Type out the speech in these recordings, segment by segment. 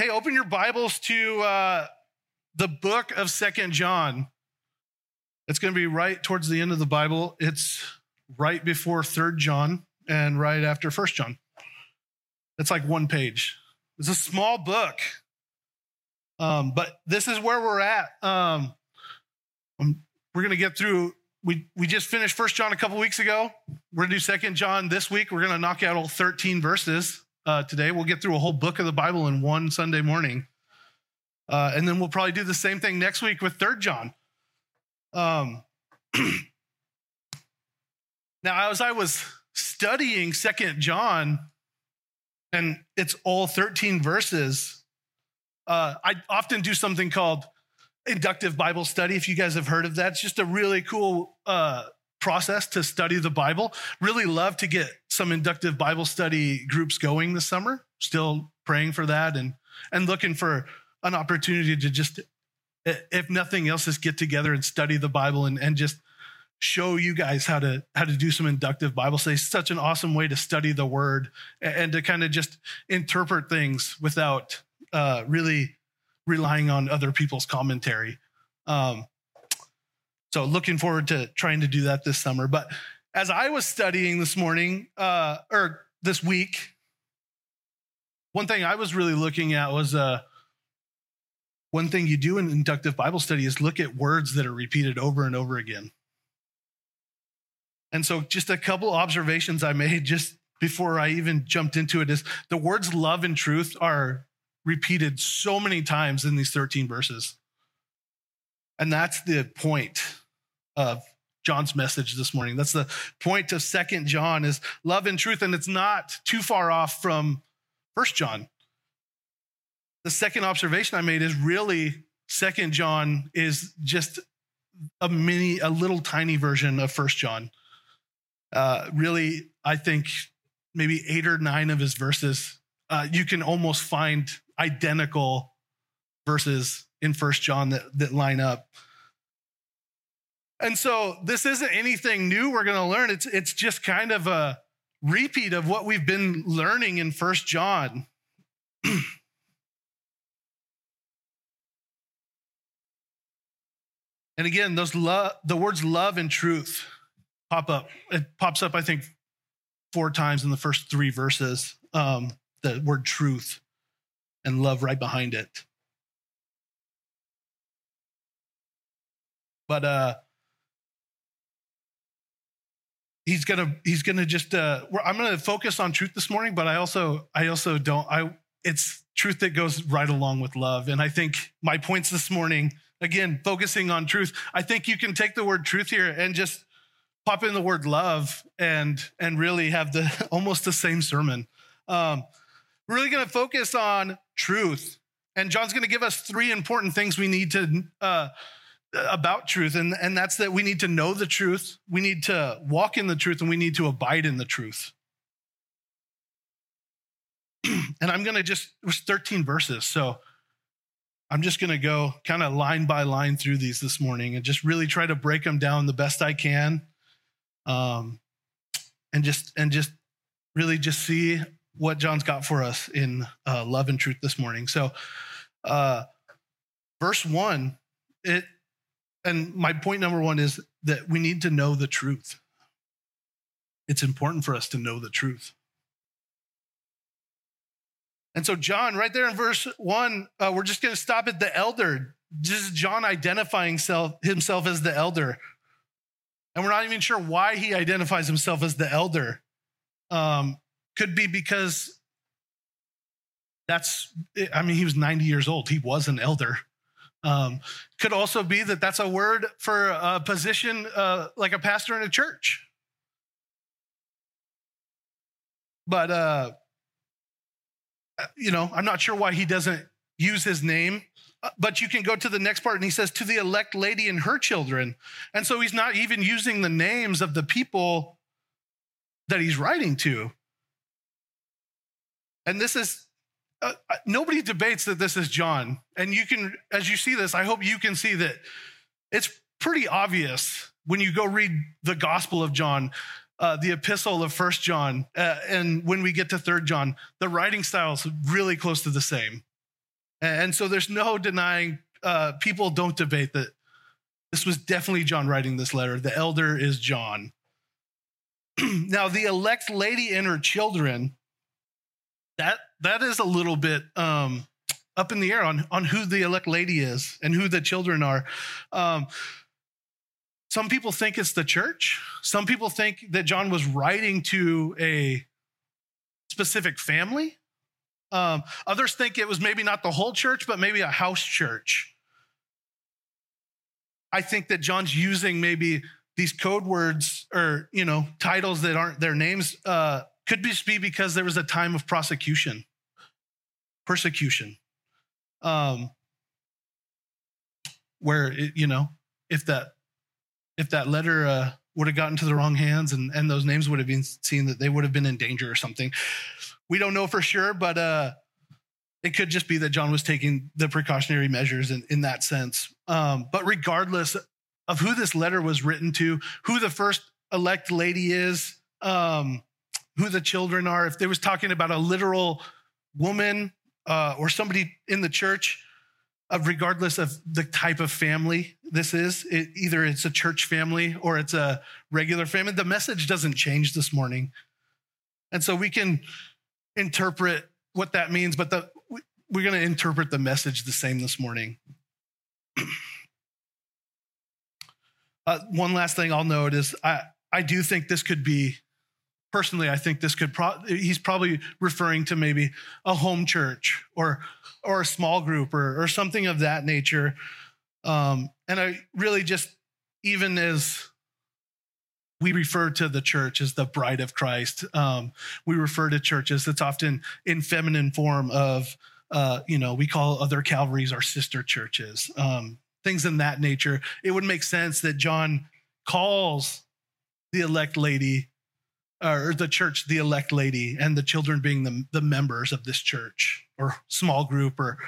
hey, open your Bibles to uh, the book of Second John. It's going to be right towards the end of the Bible. It's right before Third John and right after First John. It's like one page. It's a small book, um, but this is where we're at. Um, um we're going to get through. We we just finished First John a couple weeks ago. We're going to do Second John this week. We're going to knock out all 13 verses uh, today. We'll get through a whole book of the Bible in one Sunday morning. Uh, and then we'll probably do the same thing next week with Third John. Um, now, as I was studying Second John, and it's all 13 verses, uh, I often do something called inductive Bible study. If you guys have heard of that, it's just a really cool uh, process to study the Bible. Really love to get some inductive Bible study groups going this summer. Still praying for that and and looking for an opportunity to just, if nothing else, just get together and study the Bible and, and just show you guys how to how to do some inductive Bible study. Such an awesome way to study the Word and to kind of just interpret things without uh, really relying on other people's commentary. Um, so looking forward to trying to do that this summer. But as I was studying this morning uh, or this week, one thing I was really looking at was uh, one thing you do in inductive Bible study is look at words that are repeated over and over again. And so, just a couple observations I made just before I even jumped into it is the words love and truth are repeated so many times in these 13 verses. And that's the point of John's message this morning. That's the point of Second John is love and truth, and it's not too far off from First John. The second observation I made is really Second John is just a mini, a little tiny version of First John. Uh, really, I think maybe eight or nine of his verses, uh, you can almost find identical verses in First John that, that line up. And so this isn't anything new we're going to learn. It's, it's just kind of a repeat of what we've been learning in First John. and again, those love, the words love and truth pop up. It pops up, I think, four times in the first three verses. Um, the word truth and love right behind it. But uh, he's gonna he's gonna just uh, I'm gonna focus on truth this morning, but I also I also don't I it's truth that goes right along with love, and I think my points this morning again focusing on truth. I think you can take the word truth here and just pop in the word love and and really have the almost the same sermon. Um, we're really going to focus on truth, and John's going to give us three important things we need to. Uh, about truth, and, and that's that we need to know the truth, we need to walk in the truth, and we need to abide in the truth. and I'm going to just, it was 13 verses. So I'm just going to go kind of line by line through these this morning and just really try to break them down the best I can. Um, and just, and just really just see what John's got for us in uh, love and truth this morning. So, uh, verse one, it and my point number one is that we need to know the truth. It's important for us to know the truth. And so, John, right there in verse one, uh, we're just going to stop at the elder. Just John identifying self, himself as the elder. And we're not even sure why he identifies himself as the elder. Um, could be because that's, I mean, he was 90 years old. He was an elder. Um, could also be that that's a word for a position uh, like a pastor in a church. But, uh, you know, I'm not sure why he doesn't use his name. Uh, but you can go to the next part and he says, to the elect lady and her children. And so he's not even using the names of the people that he's writing to. And this is uh, uh, nobody debates that this is John. And you can, as you see this, I hope you can see that it's pretty obvious when you go read the Gospel of John, uh, the Epistle of First John, uh, and when we get to Third John, the writing style is really close to the same. And so there's no denying, uh, people don't debate that this was definitely John writing this letter. The elder is John. now, the elect lady and her children, that that is a little bit um, up in the air on, on who the elect lady is and who the children are. Um, some people think it's the church. Some people think that John was writing to a specific family. Um, others think it was maybe not the whole church, but maybe a house church. I think that John's using maybe these code words or you know titles that aren't their names uh, could just be because there was a time of prosecution, persecution, um, where it, you know if that if that letter uh, would have gotten to the wrong hands and and those names would have been seen that they would have been in danger or something. We don't know for sure, but uh, it could just be that John was taking the precautionary measures in, in that sense. Um, but regardless of who this letter was written to, who the first elect lady is, um, who the children are, if they was talking about a literal woman uh, or somebody in the church, uh, regardless of the type of family this is, it, either it's a church family or it's a regular family, the message doesn't change this morning. And so we can interpret what that means, but the, we're going to interpret the message the same this morning. uh, one last thing I'll note is I, I do think this could be, personally, I think this could, pro- he's probably referring to maybe a home church or, or a small group or, or something of that nature. Um, and I really just, even as we refer to the church as the bride of Christ, um, we refer to churches that's often in feminine form of uh, you know, we call other Calvaries our sister churches, um, things in that nature. It would make sense that John calls the elect lady or the church the elect lady and the children being the, the members of this church or small group or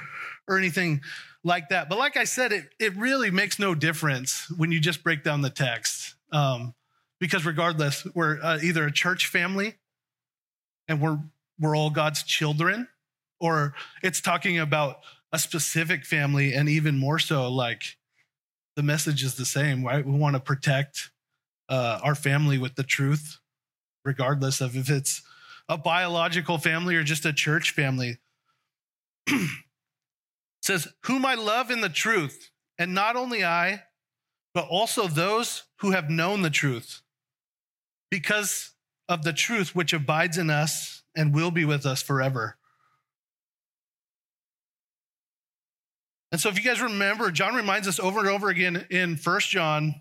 or anything like that. But like i said it, it really makes no difference when you just break down the text um, because regardless we're uh, either a church family and we're we're all god's children or it's talking about a specific family and even more so like the message is the same right? We want to protect uh, our family with the truth regardless of if it's a biological family or just a church family says whom i love in the truth and not only i but also those who have known the truth because of the truth which abides in us and will be with us forever And so if you guys remember, John reminds us over and over again in First John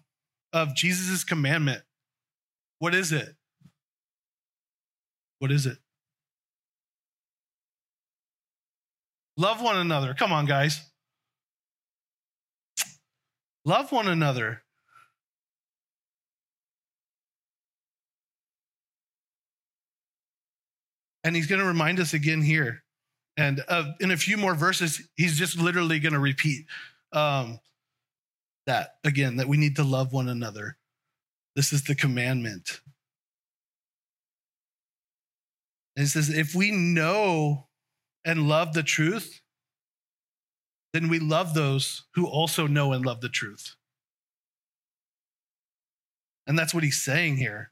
of Jesus' commandment. What is it? What is it? Love one another. Come on, guys. Love one another. And he's going to remind us again here. And uh, in a few more verses, he's just literally going to repeat um, that again, that we need to love one another. This is the commandment. And he says, if we know and love the truth, then we love those who also know and love the truth. And that's what he's saying here.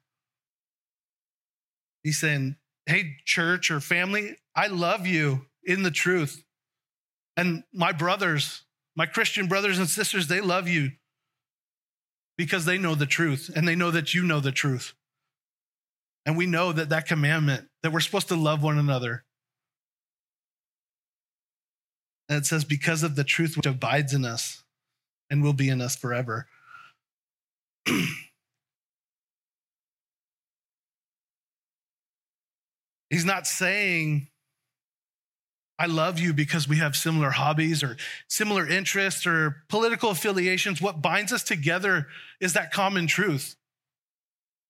He's saying, hey, church or family, I love you in the truth. And my brothers, my Christian brothers and sisters, they love you because they know the truth and they know that you know the truth. And we know that that commandment that we're supposed to love one another. And it says, because of the truth which abides in us and will be in us forever. He's not saying I love you because we have similar hobbies or similar interests or political affiliations. What binds us together is that common truth.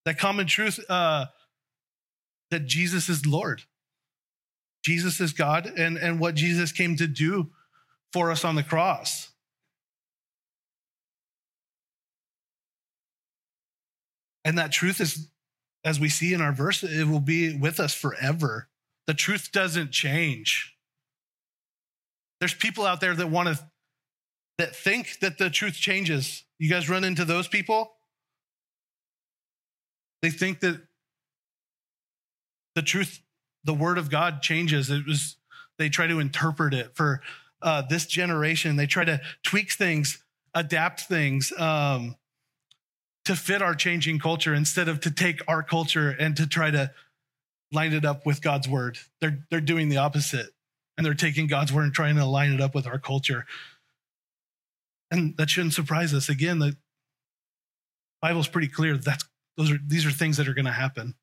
That common truth uh, that Jesus is Lord. Jesus is God and, and what Jesus came to do for us on the cross. And that truth is, as we see in our verse, it will be with us forever. The truth doesn't change. There's people out there that want to, that think that the truth changes. You guys run into those people? They think that the truth, the word of God changes. It was, they try to interpret it for uh, this generation. They try to tweak things, adapt things um, to fit our changing culture instead of to take our culture and to try to line it up with God's word. They're, they're doing the opposite and they're taking God's word and trying to line it up with our culture. And that shouldn't surprise us. Again, the Bible's pretty clear. That's those are these are things that are going to happen.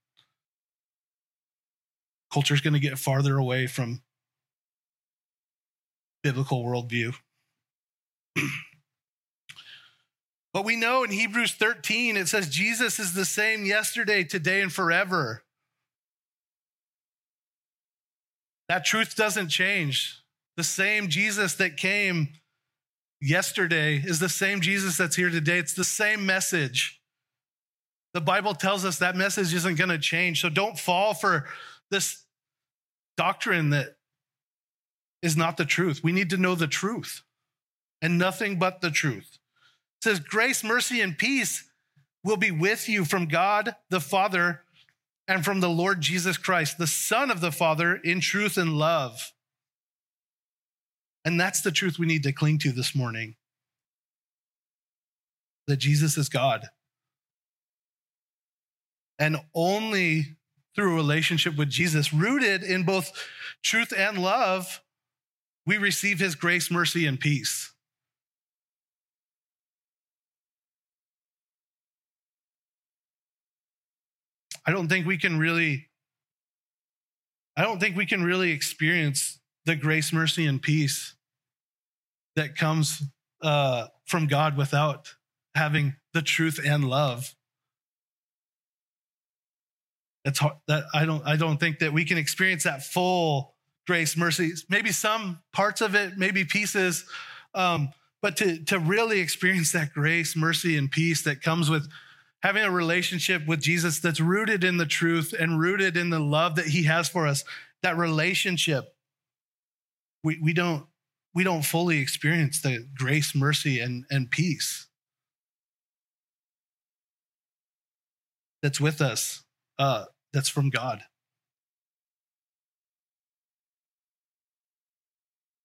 Culture's going to get farther away from biblical worldview. but we know in Hebrews 13, it says Jesus is the same yesterday, today, and forever. That truth doesn't change. The same Jesus that came yesterday is the same Jesus that's here today. It's the same message. The Bible tells us that message isn't going to change. So don't fall for this doctrine that is not the truth. We need to know the truth and nothing but the truth. It says, Grace, mercy, and peace will be with you from God the Father and from the Lord Jesus Christ, the Son of the Father, in truth and love. And that's the truth we need to cling to this morning that Jesus is God. And only through a relationship with Jesus, rooted in both truth and love, we receive his grace, mercy, and peace. I don't think we can really I don't think we can really experience the grace, mercy, and peace that comes uh, from God without having the truth and love. That's hard, that I don't I don't think that we can experience that full grace, mercy. Maybe some parts of it, maybe pieces, um, but to to really experience that grace, mercy, and peace that comes with having a relationship with Jesus that's rooted in the truth and rooted in the love that He has for us. That relationship, we we don't we don't fully experience the grace, mercy, and, and peace that's with us, uh, that's from God.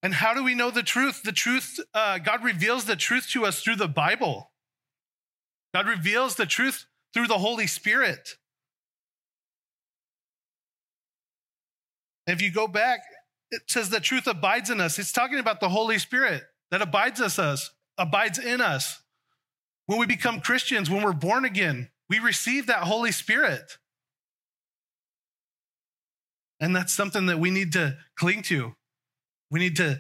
And how do we know the truth? The truth, uh, God reveals the truth to us through the Bible. God reveals the truth through the Holy Spirit. If you go back it says the truth abides in us. It's talking about the Holy Spirit that abides us, abides in us. When we become Christians, when we're born again, we receive that Holy Spirit. And that's something that we need to cling to. We need to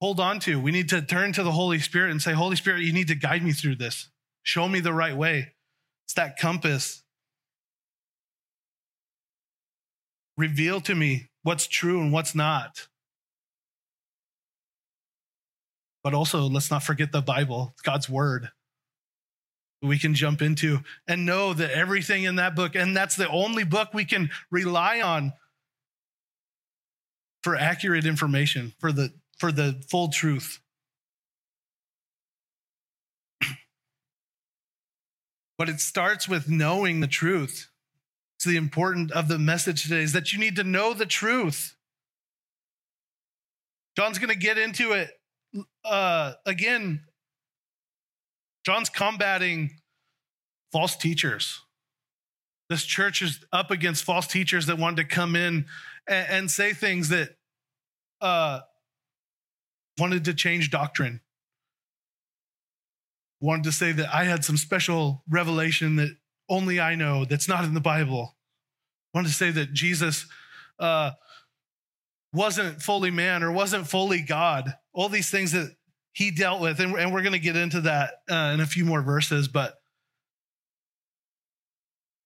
hold on to. We need to turn to the Holy Spirit and say, Holy Spirit, you need to guide me through this. Show me the right way. It's that compass. Reveal to me what's true and what's not. But also, let's not forget the Bible, God's word. We can jump into and know that everything in that book, and that's the only book we can rely on for accurate information, for the, for the full truth. but it starts with knowing the truth. It's the important of the message today is that you need to know the truth. John's going to get into it uh, again. John's combating false teachers. This church is up against false teachers that wanted to come in and, and say things that uh, wanted to change doctrine. Wanted to say that I had some special revelation that only I know that's not in the Bible. wanted to say that Jesus uh, wasn't fully man or wasn't fully God. All these things that he dealt with, and, and we're going to get into that uh, in a few more verses, but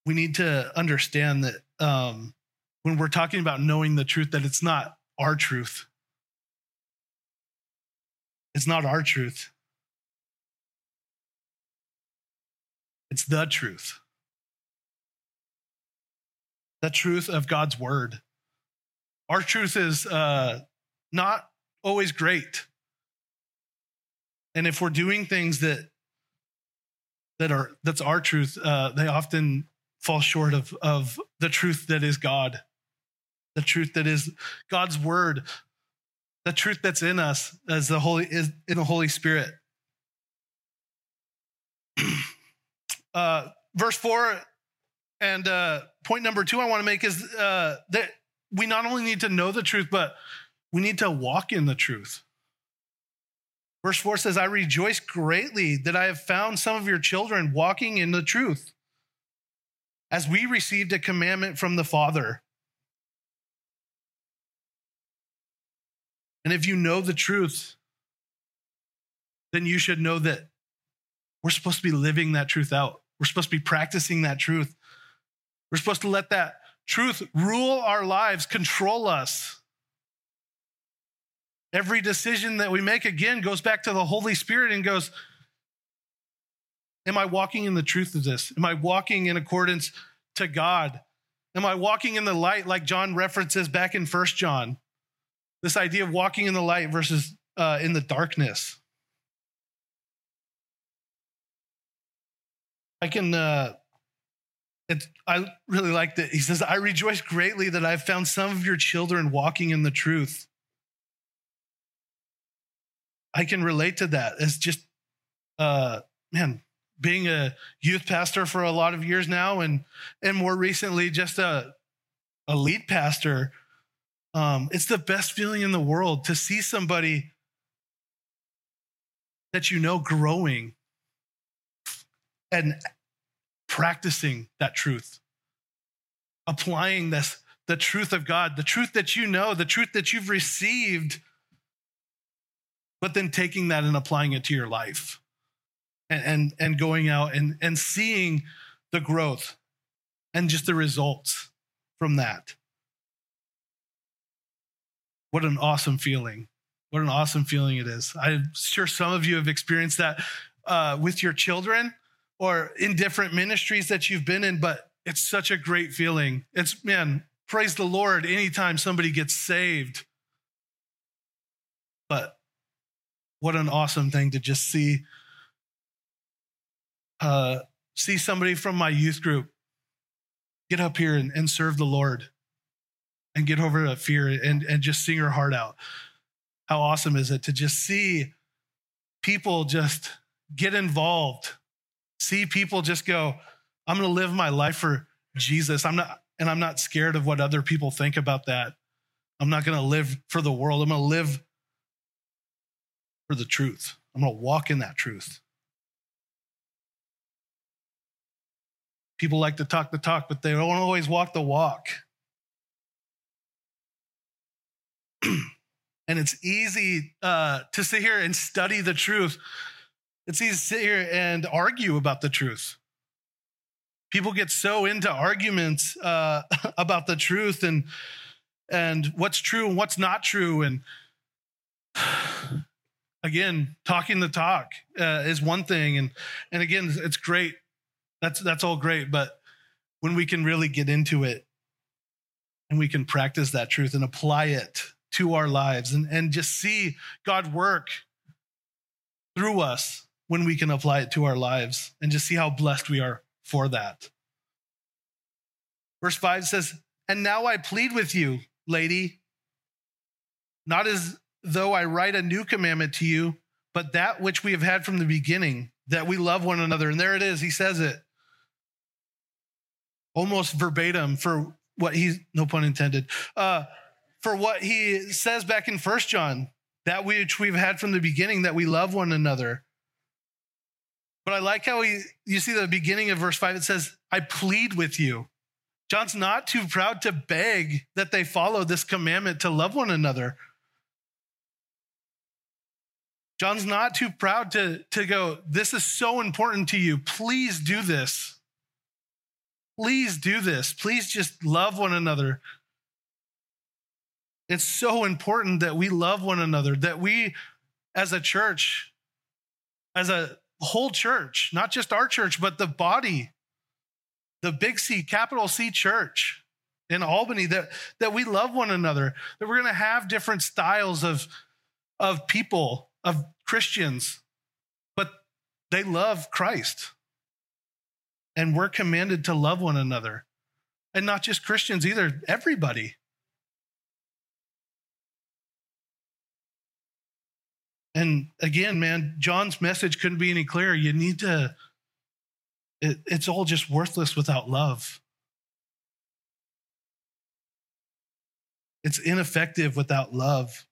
we need to understand that um, when we're talking about knowing the truth, that it's not our truth. It's not our truth. It's the truth the truth of God's word. Our truth is uh, not always great. And if we're doing things that that are that's our truth, uh, they often fall short of of the truth that is God, the truth that is God's word, the truth that's in us as the Holy is in the Holy Spirit. uh, verse four and uh, point number two I want to make is uh, that we not only need to know the truth, but we need to walk in the truth. Verse 4 says, I rejoice greatly that I have found some of your children walking in the truth, as we received a commandment from the Father. And if you know the truth, then you should know that we're supposed to be living that truth out. We're supposed to be practicing that truth. We're supposed to let that truth rule our lives, control us. Every decision that we make again goes back to the Holy Spirit and goes, Am I walking in the truth of this? Am I walking in accordance to God? Am I walking in the light like John references back in First John? This idea of walking in the light versus uh, in the darkness. I can uh, it's, I really like that. He says, I rejoice greatly that I've found some of your children walking in the truth. I can relate to that as just, uh, man, being a youth pastor for a lot of years now, and and more recently just a a lead pastor. Um, it's the best feeling in the world to see somebody that you know growing and practicing that truth, applying this, the truth of God, the truth that you know, the truth that you've received, but then taking that and applying it to your life and, and, and going out and, and seeing the growth and just the results from that. What an awesome feeling. What an awesome feeling it is. I'm sure some of you have experienced that uh, with your children or in different ministries that you've been in, but it's such a great feeling. It's, man, praise the Lord anytime somebody gets saved. But what an awesome thing to just see uh, see somebody from my youth group get up here and, and serve the Lord and get over that fear and, and just sing her heart out. How awesome is it to just see people just get involved see people just go, I'm going to live my life for Jesus. I'm not, and I'm not scared of what other people think about that. I'm not going to live for the world. I'm going to live for the truth. I'm going to walk in that truth. People like to talk the talk, but they don't always walk the walk. and it's easy uh, to sit here and study the truth it's easy to sit here and argue about the truth. People get so into arguments uh, about the truth and and what's true and what's not true. And again, talking the talk uh, is one thing, and and again, it's great. That's that's all great, but when we can really get into it and we can practice that truth and apply it to our lives and, and just see God work through us when we can apply it to our lives and just see how blessed we are for that. Verse 5 says, And now I plead with you, lady, not as though I write a new commandment to you, but that which we have had from the beginning, that we love one another. And there it is, he says it almost verbatim for what he, no pun intended, uh, for what he says back in First John, that which we've had from the beginning, that we love one another. But I like how he, you see the beginning of verse five, it says, I plead with you. John's not too proud to beg that they follow this commandment to love one another. John's not too proud to, to go, This is so important to you. Please do this. Please do this. Please just love one another. It's so important that we love one another, that we as a church, as a whole church, not just our church, but the body, the big C, capital C church in Albany, that, that we love one another, that we're going to have different styles of, of people, of Christians, but they love Christ. And we're commanded to love one another. And not just Christians either, everybody. And again, man, John's message couldn't be any clearer. You need to, it, it's all just worthless without love. It's ineffective without love.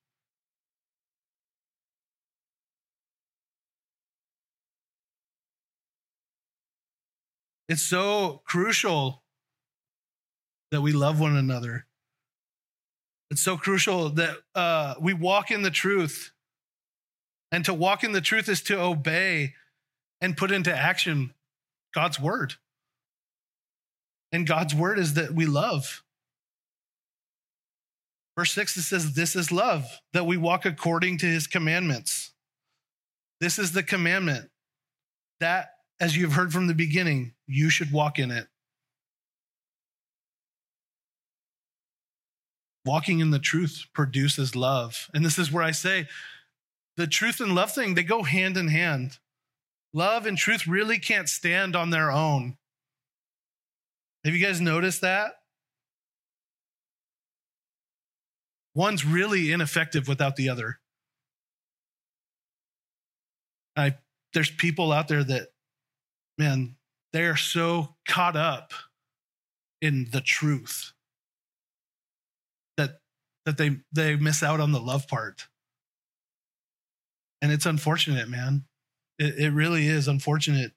It's so crucial that we love one another. It's so crucial that uh, we walk in the truth. And to walk in the truth is to obey and put into action God's word. And God's word is that we love. Verse 6, it says, This is love, that we walk according to his commandments. This is the commandment that, as you've heard from the beginning, you should walk in it. Walking in the truth produces love. And this is where I say the truth and love thing, they go hand in hand. Love and truth really can't stand on their own. Have you guys noticed that? One's really ineffective without the other. I, there's people out there that, man, they are so caught up in the truth that that they they miss out on the love part. And it's unfortunate, man. It, it really is unfortunate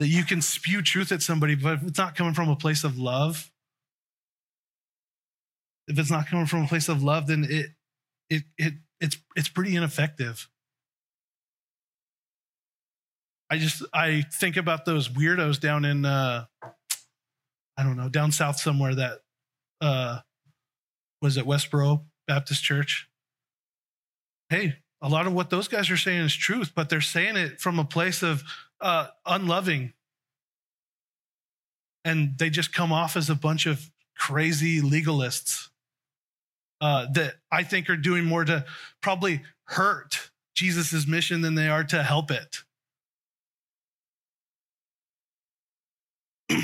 that you can spew truth at somebody, but if it's not coming from a place of love, if it's not coming from a place of love, then it it it it's it's pretty ineffective. I just I think about those weirdos down in uh I don't know, down south somewhere that uh was it Westboro Baptist Church. Hey, a lot of what those guys are saying is truth, but they're saying it from a place of uh unloving. And they just come off as a bunch of crazy legalists uh, that I think are doing more to probably hurt Jesus' mission than they are to help it.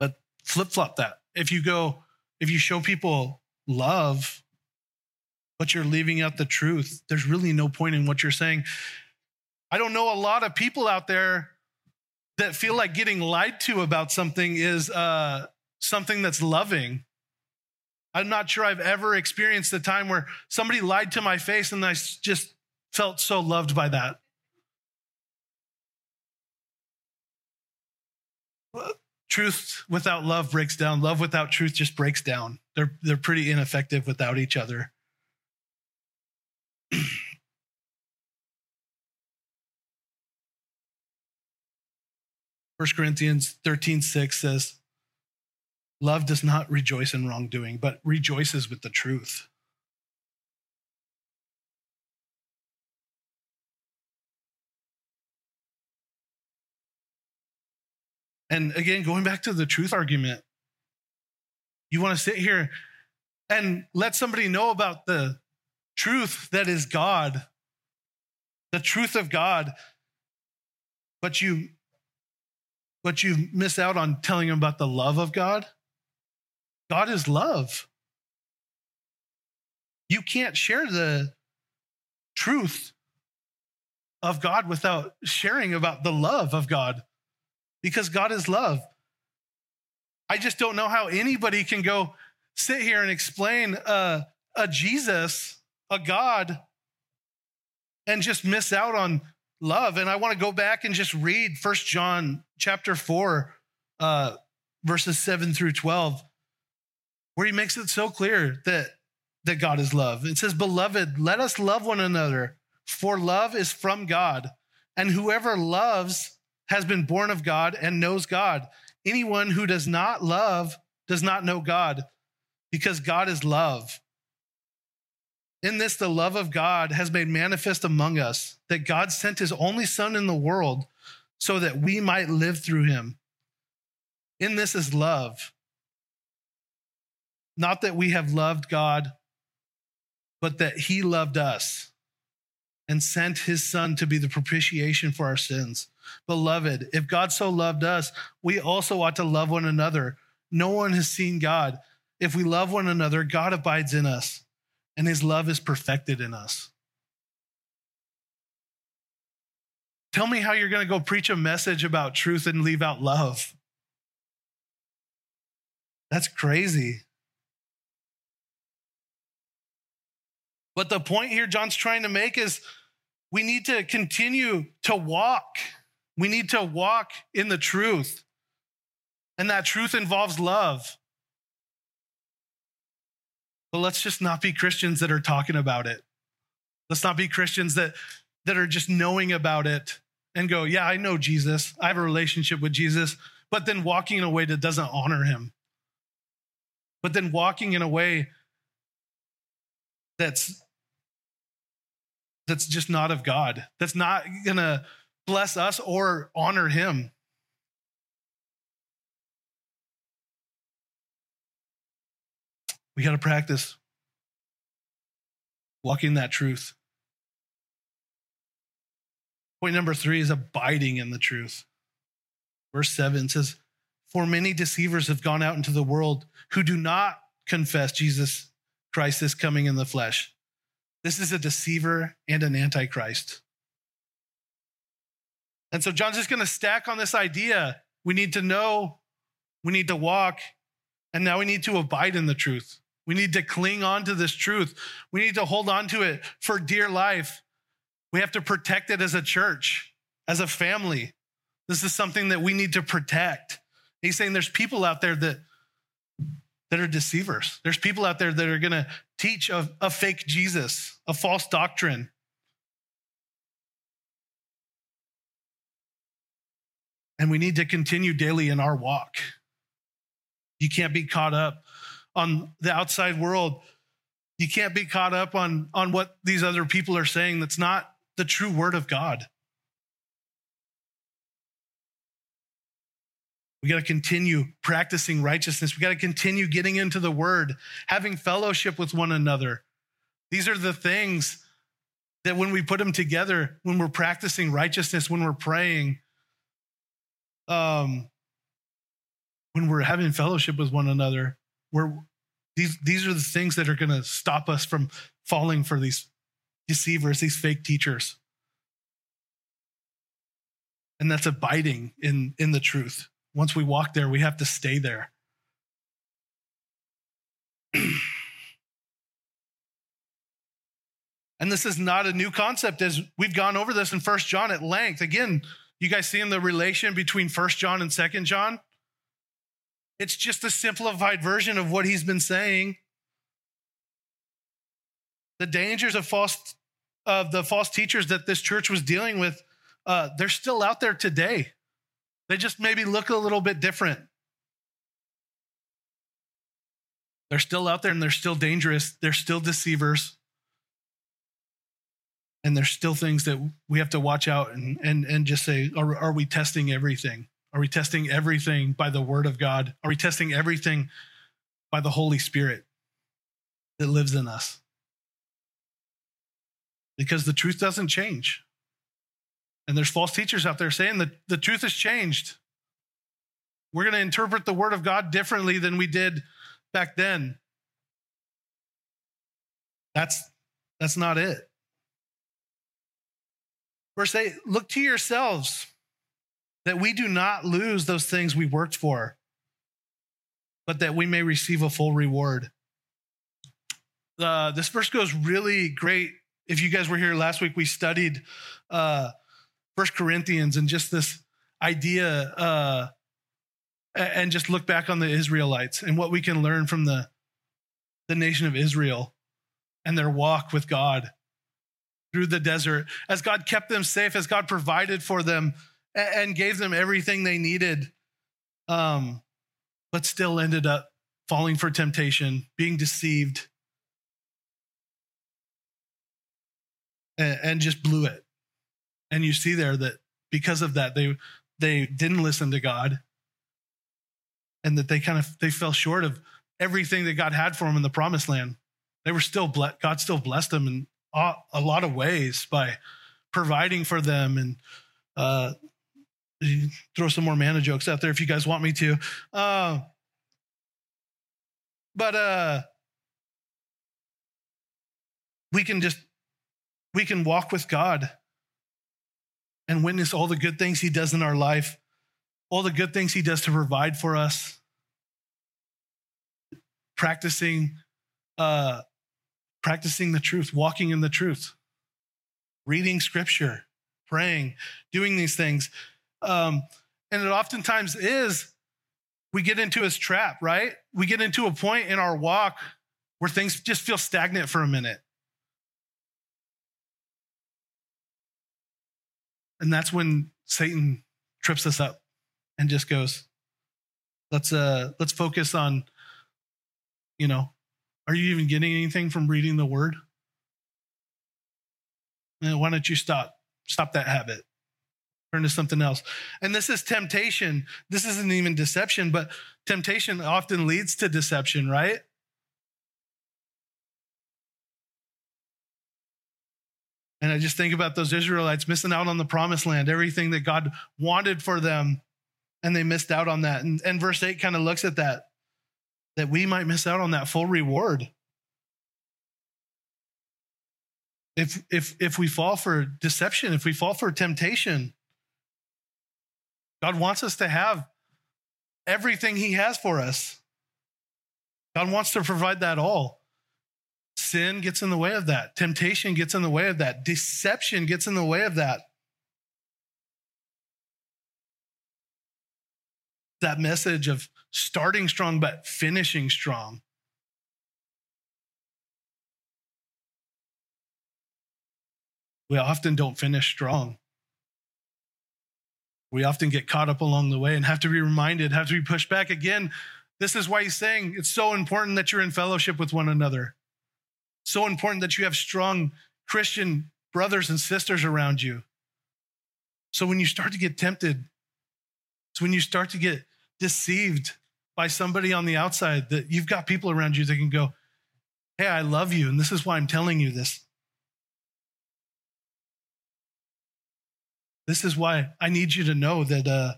but flip flop that. If you go, if you show people love, but you're leaving out the truth, there's really no point in what you're saying. I don't know a lot of people out there that feel like getting lied to about something is uh, something that's loving. I'm not sure I've ever experienced a time where somebody lied to my face and I just felt so loved by that. Truth without love breaks down. Love without truth just breaks down. They're, they're pretty ineffective without each other. 1 Corinthians 13, 6 says, Love does not rejoice in wrongdoing, but rejoices with the truth. And again, going back to the truth argument, you want to sit here and let somebody know about the truth that is God, the truth of God, but you but you miss out on telling them about the love of God. God is love. You can't share the truth of God without sharing about the love of God because God is love. I just don't know how anybody can go sit here and explain a, a Jesus, a God, and just miss out on love. And I want to go back and just read First John chapter 4, uh, verses 7 through 12, where he makes it so clear that, that God is love. It says, Beloved, let us love one another, for love is from God. And whoever loves has been born of God and knows God. Anyone who does not love does not know God, because God is love. In this, the love of God has made manifest among us, that God sent his only Son in the world so that we might live through him. In this is love. Not that we have loved God, but that he loved us and sent his son to be the propitiation for our sins. Beloved, if God so loved us, we also ought to love one another. No one has seen God. If we love one another, God abides in us, and his love is perfected in us. Tell me how you're going to go preach a message about truth and leave out love. That's crazy. But the point here John's trying to make is we need to continue to walk. We need to walk in the truth. And that truth involves love. But let's just not be Christians that are talking about it. Let's not be Christians that, that are just knowing about it and go, yeah, I know Jesus. I have a relationship with Jesus, but then walking in a way that doesn't honor him. But then walking in a way that's that's just not of God. That's not to bless us or honor him. We got to practice walking that truth. Point number three is abiding in the truth. Verse seven says, For many deceivers have gone out into the world who do not confess Jesus Christ is coming in the flesh. This is a deceiver and an antichrist. And so John's just going to stack on this idea. We need to know, we need to walk, and now we need to abide in the truth. We need to cling on to this truth. We need to hold on to it for dear life. We have to protect it as a church, as a family. This is something that we need to protect. He's saying there's people out there that that are deceivers. There's people out there that are going to teach a, a fake Jesus, a false doctrine. And we need to continue daily in our walk. You can't be caught up on the outside world. You can't be caught up on, on what these other people are saying that's not the true word of God. We got to continue practicing righteousness. We got to continue getting into the word, having fellowship with one another. These are the things that when we put them together, when we're practicing righteousness, when we're praying, um, when we're having fellowship with one another, we're, these, these are the things that are going to stop us from falling for these deceivers, these fake teachers. And that's abiding in, in the truth. Once we walk there, we have to stay there. and this is not a new concept as we've gone over this in First John at length. Again, you guys seeing the relation between First John and Second John? It's just a simplified version of what he's been saying. The dangers of false of the false teachers that this church was dealing with, uh, they're still out there today. They just maybe look a little bit different. They're still out there and they're still dangerous. They're still deceivers. And there's still things that we have to watch out and, and, and just say, are, are we testing everything? Are we testing everything by the word of God? Are we testing everything by the Holy Spirit that lives in us? Because the truth doesn't change. And there's false teachers out there saying that the truth has changed. We're going to interpret the word of God differently than we did back then. That's that's not it. Verse 8, look to yourselves that we do not lose those things we worked for, but that we may receive a full reward. Uh, this verse goes really great. If you guys were here last week, we studied uh, First Corinthians and just this idea, uh, and just look back on the Israelites and what we can learn from the the nation of Israel and their walk with God through the desert, as God kept them safe, as God provided for them and gave them everything they needed, um, but still ended up falling for temptation, being deceived, and, and just blew it. And you see there that because of that, they they didn't listen to God, and that they kind of they fell short of everything that God had for them in the promised land. They were still ble- God still blessed them in a, lot of ways by providing for them and uh, throw some more manna jokes out there if you guys want me to. Uh, but uh, we can just we can walk with God and witness all the good things He does in our life, all the good things He does to provide for us. Practicing, uh, practicing the truth, walking in the truth, reading Scripture, praying, doing these things, um, and it oftentimes is we get into his trap, right? We get into a point in our walk where things just feel stagnant for a minute. And that's when Satan trips us up and just goes, let's uh let's focus on, you know, are you even getting anything from reading the word? And why don't you stop? Stop that habit. Turn to something else. And this is temptation. This isn't even deception, but temptation often leads to deception, right? And I just think about those Israelites missing out on the promised land, everything that God wanted for them, and they missed out on that. And, and verse 8 kind of looks at that, that we might miss out on that full reward. If, if, if we fall for deception, if we fall for temptation, God wants us to have everything He has for us. God wants to provide that all. Sin gets in the way of that. Temptation gets in the way of that. Deception gets in the way of that. That message of starting strong, but finishing strong. We often don't finish strong. We often get caught up along the way and have to be reminded, have to be pushed back again. This is why he's saying it's so important that you're in fellowship with one another. So important that you have strong Christian brothers and sisters around you. So when you start to get tempted, it's when you start to get deceived by somebody on the outside that you've got people around you that can go, Hey, I love you. And this is why I'm telling you this. This is why I need you to know that uh,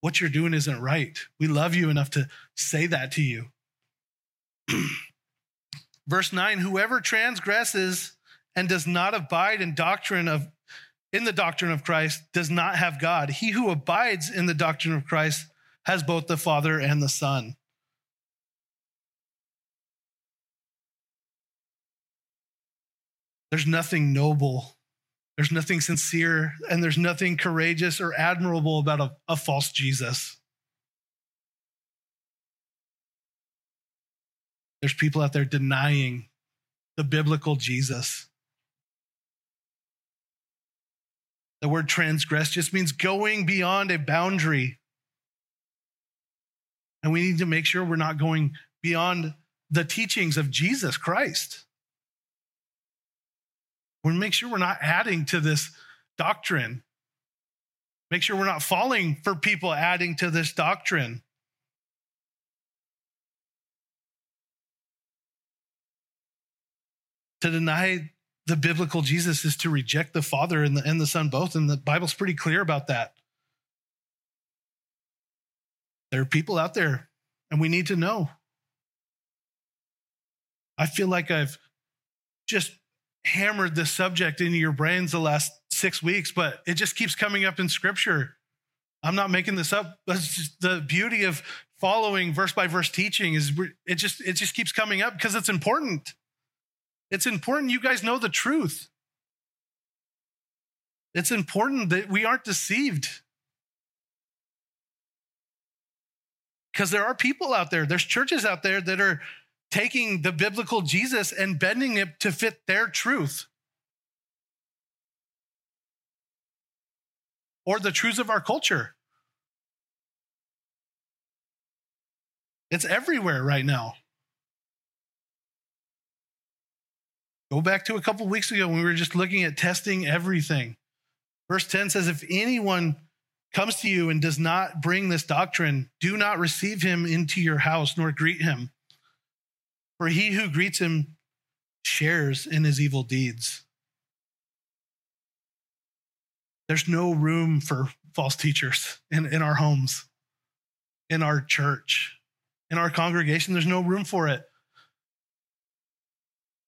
what you're doing isn't right. We love you enough to say that to you. Verse 9 Whoever transgresses and does not abide in doctrine of in the doctrine of Christ does not have God. He who abides in the doctrine of Christ has both the Father and the Son. There's nothing noble there's nothing sincere and there's nothing courageous or admirable about a, a false Jesus. There's people out there denying the biblical Jesus. The word transgress just means going beyond a boundary. And we need to make sure we're not going beyond the teachings of Jesus Christ. We make sure we're not adding to this doctrine. Make sure we're not falling for people adding to this doctrine. To deny the biblical Jesus is to reject the Father and the, and the Son both. And the Bible's pretty clear about that. There are people out there, and we need to know. I feel like I've just hammered this subject into your brains the last six weeks, but it just keeps coming up in scripture. I'm not making this up. The beauty of following verse by verse teaching is it just it just keeps coming up because it's important. It's important you guys know the truth. It's important that we aren't deceived. Because there are people out there, there's churches out there that are taking the biblical Jesus and bending it to fit their truth or the truths of our culture. It's everywhere right now. Go back to a couple weeks ago when we were just looking at testing everything. Verse 10 says, If anyone comes to you and does not bring this doctrine, do not receive him into your house nor greet him. For he who greets him shares in his evil deeds. There's no room for false teachers in, in our homes, in our church, in our congregation. There's no room for it.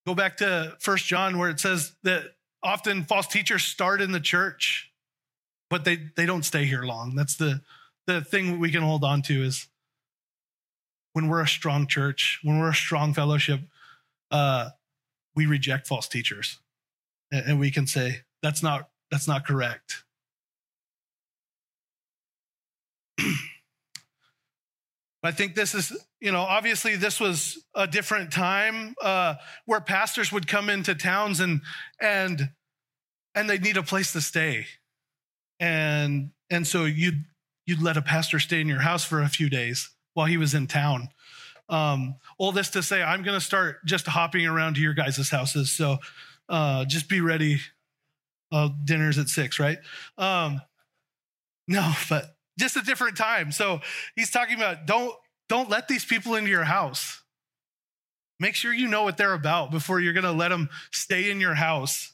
Go back to First John, where it says that often false teachers start in the church, but they, they don't stay here long. That's the, the thing we can hold on to is when we're a strong church, when we're a strong fellowship, uh, we reject false teachers. And, and we can say, that's not, that's not correct. I think this is, you know, obviously this was a different time uh, where pastors would come into towns and and and they'd need a place to stay, and and so you'd you'd let a pastor stay in your house for a few days while he was in town. Um, all this to say, I'm going to start just hopping around to your guys' houses, so uh, just be ready. Uh, dinner's at six, right? Um, no, but just a different time. So he's talking about don't don't let these people into your house. Make sure you know what they're about before you're going to let them stay in your house.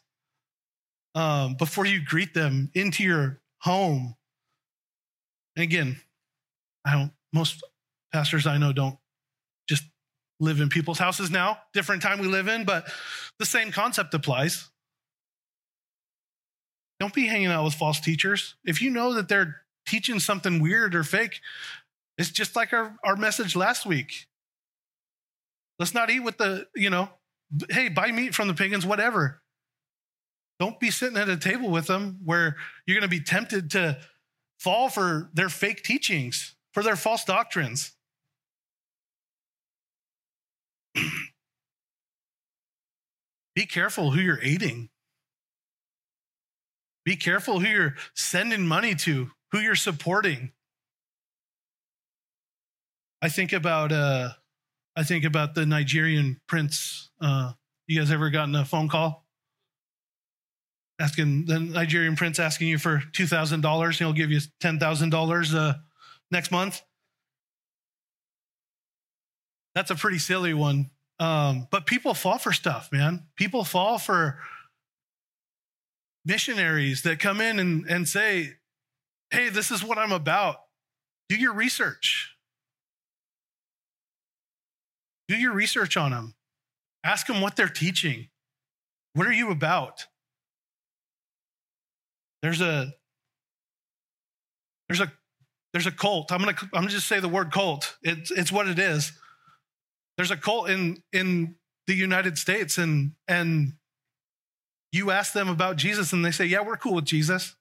Um, before you greet them into your home. And again, I don't. Most pastors I know don't just live in people's houses now. Different time we live in, but the same concept applies. Don't be hanging out with false teachers. If you know that they're teaching something weird or fake. It's just like our, our message last week. Let's not eat with the, you know, hey, buy meat from the pagans, whatever. Don't be sitting at a table with them where you're going to be tempted to fall for their fake teachings, for their false doctrines. be careful who you're aiding. Be careful who you're sending money to who you're supporting. I think about uh, I think about the Nigerian prince. Uh, you guys ever gotten a phone call asking the Nigerian prince asking you for two thousand dollars? He'll give you ten thousand uh, dollars next month. That's a pretty silly one. Um, but people fall for stuff, man. People fall for missionaries that come in and, and say, hey, this is what I'm about. Do your research. Do your research on them. Ask them what they're teaching. What are you about? There's a there's a there's a cult. I'm gonna I'm gonna just say the word cult. It's it's what it is. There's a cult in in the United States, and and you ask them about Jesus, and they say, "Yeah, we're cool with Jesus."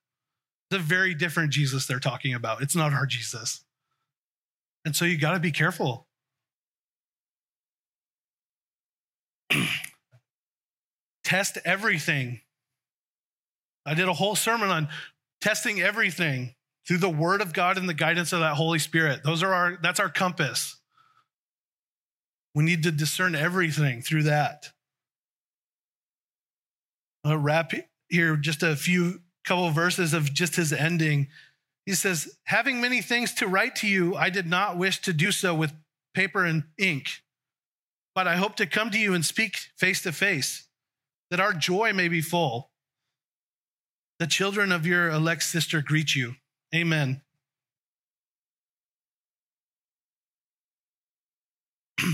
It's a very different Jesus they're talking about. It's not our Jesus. And so you got to be careful. Test everything. I did a whole sermon on testing everything through the word of God and the guidance of that Holy Spirit. Those are our that's our compass. We need to discern everything through that. I'll wrap here just a few couple of verses of just his ending. He says, Having many things to write to you, I did not wish to do so with paper and ink, but I hope to come to you and speak face to face, that our joy may be full. The children of your elect sister greet you. Amen.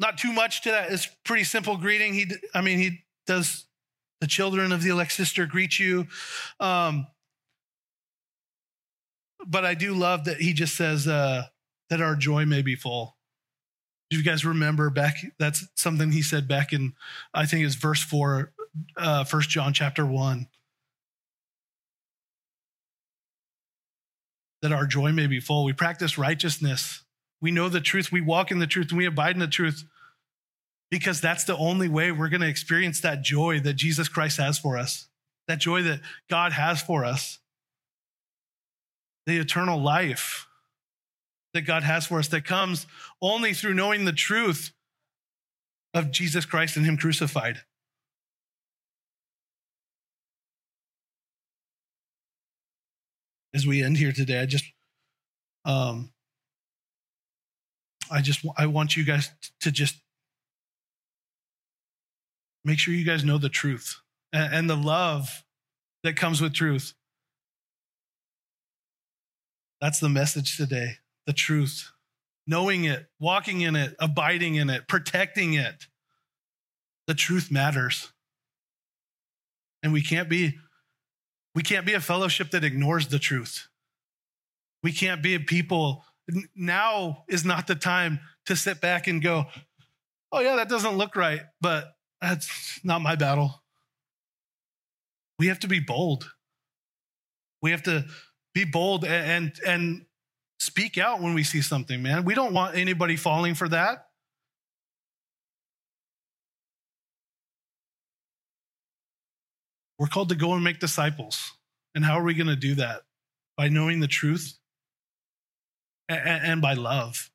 Not too much to that. It's pretty simple greeting. He, I mean, he does the children of the elect sister greet you. Um, but I do love that he just says uh, that our joy may be full. Do you guys remember back? That's something he said back in, I think it's verse four, uh, First John chapter one. That our joy may be full. We practice righteousness. We know the truth. We walk in the truth and we abide in the truth because that's the only way we're going to experience that joy that Jesus Christ has for us, that joy that God has for us, the eternal life that God has for us that comes only through knowing the truth of Jesus Christ and Him crucified. As we end here today, I just, um, I just, I want you guys to just Make sure you guys know the truth and the love that comes with truth. That's the message today the truth. Knowing it, walking in it, abiding in it, protecting it. The truth matters. And we can't be we can't be a fellowship that ignores the truth. We can't be a people now is not the time to sit back and go, "Oh yeah, that doesn't look right, but that's not my battle." We have to be bold. We have to be bold and and speak out when we see something, man. We don't want anybody falling for that. We're called to go and make disciples. And how are we going to do that? By knowing the truth and, by love.